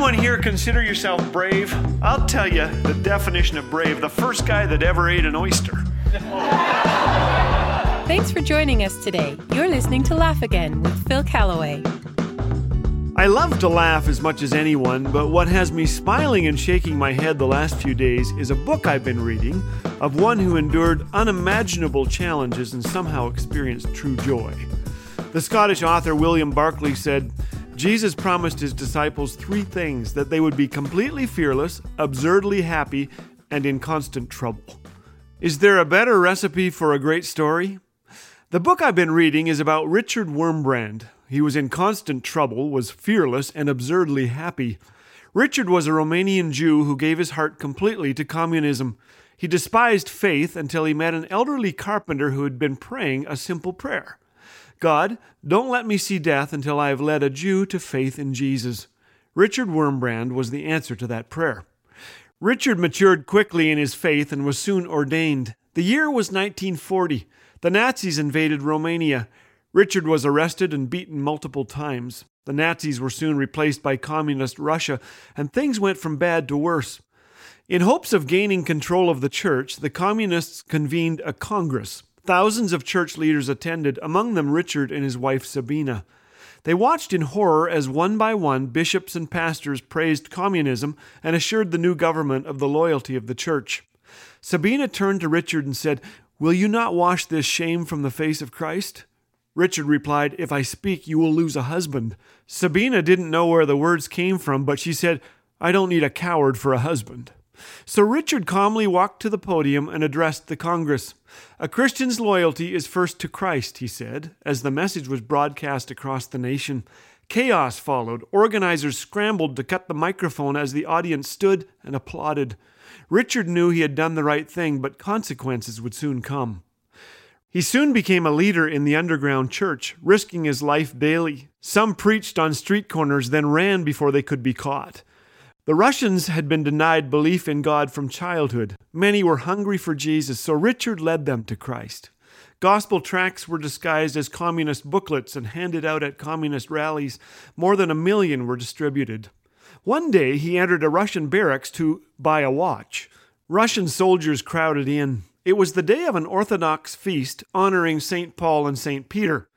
anyone here consider yourself brave? I'll tell you the definition of brave the first guy that ever ate an oyster. Thanks for joining us today. You're listening to Laugh Again with Phil Callaway. I love to laugh as much as anyone, but what has me smiling and shaking my head the last few days is a book I've been reading of one who endured unimaginable challenges and somehow experienced true joy. The Scottish author William Barclay said, Jesus promised his disciples three things that they would be completely fearless, absurdly happy, and in constant trouble. Is there a better recipe for a great story? The book I've been reading is about Richard Wurmbrand, he was in constant trouble, was fearless, and absurdly happy. Richard was a Romanian Jew who gave his heart completely to communism. He despised faith until he met an elderly carpenter who had been praying a simple prayer God, don't let me see death until I have led a Jew to faith in Jesus. Richard Wurmbrand was the answer to that prayer. Richard matured quickly in his faith and was soon ordained. The year was 1940. The Nazis invaded Romania. Richard was arrested and beaten multiple times. The Nazis were soon replaced by Communist Russia, and things went from bad to worse. In hopes of gaining control of the church, the Communists convened a Congress. Thousands of church leaders attended, among them Richard and his wife Sabina. They watched in horror as one by one bishops and pastors praised communism and assured the new government of the loyalty of the church. Sabina turned to Richard and said, Will you not wash this shame from the face of Christ? Richard replied, If I speak, you will lose a husband. Sabina didn't know where the words came from, but she said, I don't need a coward for a husband. So Richard calmly walked to the podium and addressed the Congress. A Christian's loyalty is first to Christ, he said, as the message was broadcast across the nation. Chaos followed. Organizers scrambled to cut the microphone as the audience stood and applauded. Richard knew he had done the right thing, but consequences would soon come. He soon became a leader in the underground church, risking his life daily. Some preached on street corners, then ran before they could be caught. The Russians had been denied belief in God from childhood. Many were hungry for Jesus, so Richard led them to Christ. Gospel tracts were disguised as communist booklets and handed out at communist rallies. More than a million were distributed. One day he entered a Russian barracks to buy a watch. Russian soldiers crowded in. It was the day of an Orthodox feast honoring St. Paul and St. Peter.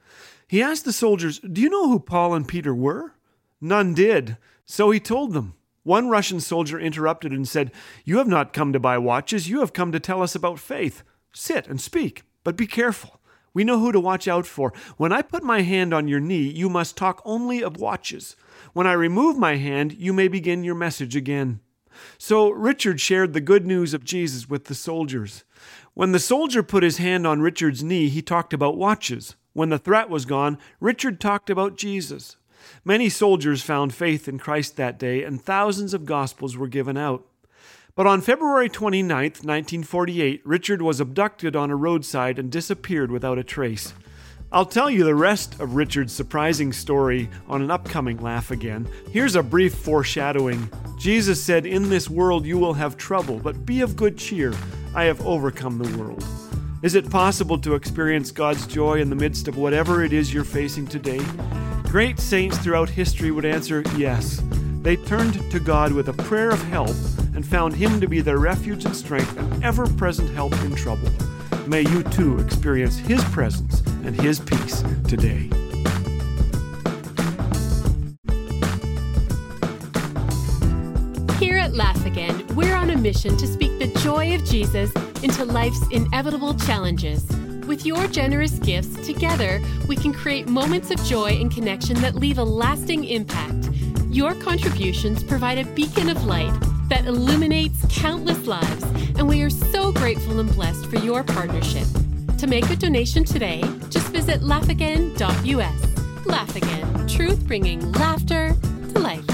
He asked the soldiers, Do you know who Paul and Peter were? None did, so he told them. One Russian soldier interrupted and said, You have not come to buy watches, you have come to tell us about faith. Sit and speak, but be careful. We know who to watch out for. When I put my hand on your knee, you must talk only of watches. When I remove my hand, you may begin your message again. So Richard shared the good news of Jesus with the soldiers. When the soldier put his hand on Richard's knee, he talked about watches. When the threat was gone, Richard talked about Jesus. Many soldiers found faith in Christ that day, and thousands of gospels were given out. But on February 29, 1948, Richard was abducted on a roadside and disappeared without a trace. I'll tell you the rest of Richard's surprising story on an upcoming Laugh Again. Here's a brief foreshadowing. Jesus said, In this world you will have trouble, but be of good cheer. I have overcome the world. Is it possible to experience God's joy in the midst of whatever it is you're facing today? Great saints throughout history would answer yes. They turned to God with a prayer of help and found Him to be their refuge and strength and ever present help in trouble. May you too experience His presence and His peace today. Here at Laugh Again, we're on a mission to speak the joy of Jesus into life's inevitable challenges. With your generous gifts, together we can create moments of joy and connection that leave a lasting impact. Your contributions provide a beacon of light that illuminates countless lives, and we are so grateful and blessed for your partnership. To make a donation today, just visit laughagain.us. Laugh Again, truth bringing laughter to life.